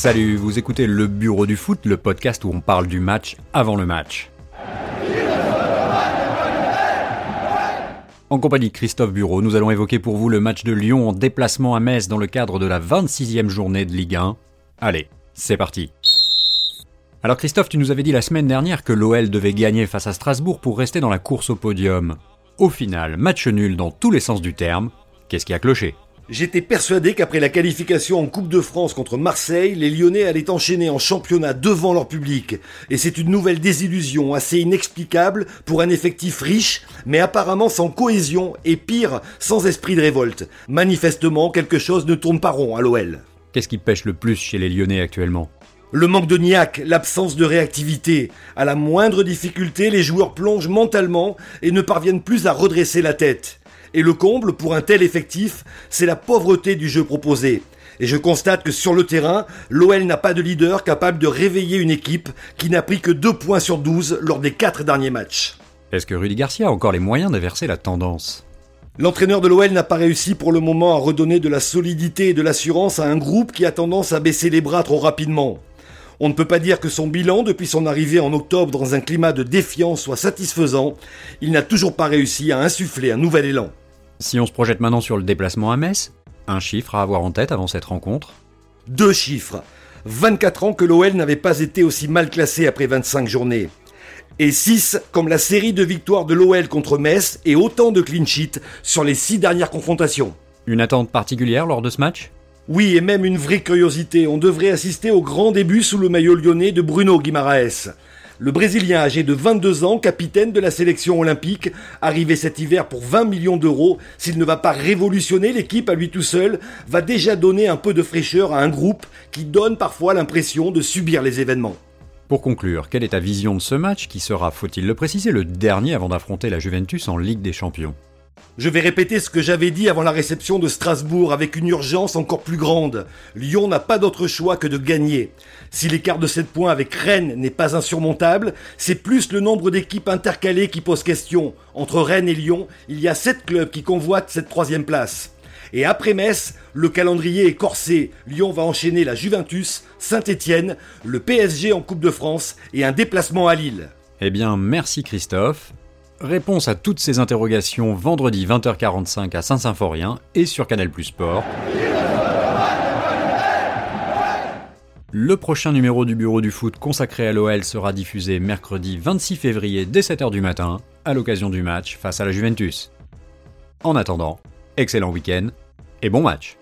Salut, vous écoutez le Bureau du foot, le podcast où on parle du match avant le match. En compagnie de Christophe Bureau, nous allons évoquer pour vous le match de Lyon en déplacement à Metz dans le cadre de la 26e journée de Ligue 1. Allez, c'est parti. Alors Christophe, tu nous avais dit la semaine dernière que l'OL devait gagner face à Strasbourg pour rester dans la course au podium. Au final, match nul dans tous les sens du terme. Qu'est-ce qui a cloché? J'étais persuadé qu'après la qualification en Coupe de France contre Marseille, les Lyonnais allaient enchaîner en championnat devant leur public. Et c'est une nouvelle désillusion assez inexplicable pour un effectif riche, mais apparemment sans cohésion et pire, sans esprit de révolte. Manifestement, quelque chose ne tourne pas rond à l'OL. Qu'est-ce qui pêche le plus chez les Lyonnais actuellement? Le manque de niaque, l'absence de réactivité. À la moindre difficulté, les joueurs plongent mentalement et ne parviennent plus à redresser la tête. Et le comble pour un tel effectif, c'est la pauvreté du jeu proposé. Et je constate que sur le terrain, l'OL n'a pas de leader capable de réveiller une équipe qui n'a pris que 2 points sur 12 lors des 4 derniers matchs. Est-ce que Rudy Garcia a encore les moyens d'inverser la tendance? L'entraîneur de l'OL n'a pas réussi pour le moment à redonner de la solidité et de l'assurance à un groupe qui a tendance à baisser les bras trop rapidement. On ne peut pas dire que son bilan depuis son arrivée en octobre dans un climat de défiance soit satisfaisant. Il n'a toujours pas réussi à insuffler un nouvel élan. Si on se projette maintenant sur le déplacement à Metz, un chiffre à avoir en tête avant cette rencontre? Deux chiffres. 24 ans que l'OL n'avait pas été aussi mal classé après 25 journées. Et 6 comme la série de victoires de l'OL contre Metz et autant de clean sheets sur les 6 dernières confrontations. Une attente particulière lors de ce match? Oui, et même une vraie curiosité. On devrait assister au grand début sous le maillot lyonnais de Bruno Guimaraes. Le Brésilien âgé de 22 ans, capitaine de la sélection olympique, arrivé cet hiver pour 20 millions d'euros, s'il ne va pas révolutionner l'équipe à lui tout seul, va déjà donner un peu de fraîcheur à un groupe qui donne parfois l'impression de subir les événements. Pour conclure, quelle est ta vision de ce match qui sera, faut-il le préciser, le dernier avant d'affronter la Juventus en Ligue des Champions? Je vais répéter ce que j'avais dit avant la réception de Strasbourg avec une urgence encore plus grande. Lyon n'a pas d'autre choix que de gagner. Si l'écart de 7 points avec Rennes n'est pas insurmontable, c'est plus le nombre d'équipes intercalées qui pose question. Entre Rennes et Lyon, il y a 7 clubs qui convoitent cette troisième place. Et après Metz, le calendrier est corsé. Lyon va enchaîner la Juventus, Saint-Étienne, le PSG en Coupe de France et un déplacement à Lille. Eh bien, merci Christophe. Réponse à toutes ces interrogations vendredi 20h45 à Saint-Symphorien et sur Canal Plus Sport. Le prochain numéro du Bureau du foot consacré à l'OL sera diffusé mercredi 26 février dès 7h du matin, à l'occasion du match face à la Juventus. En attendant, excellent week-end et bon match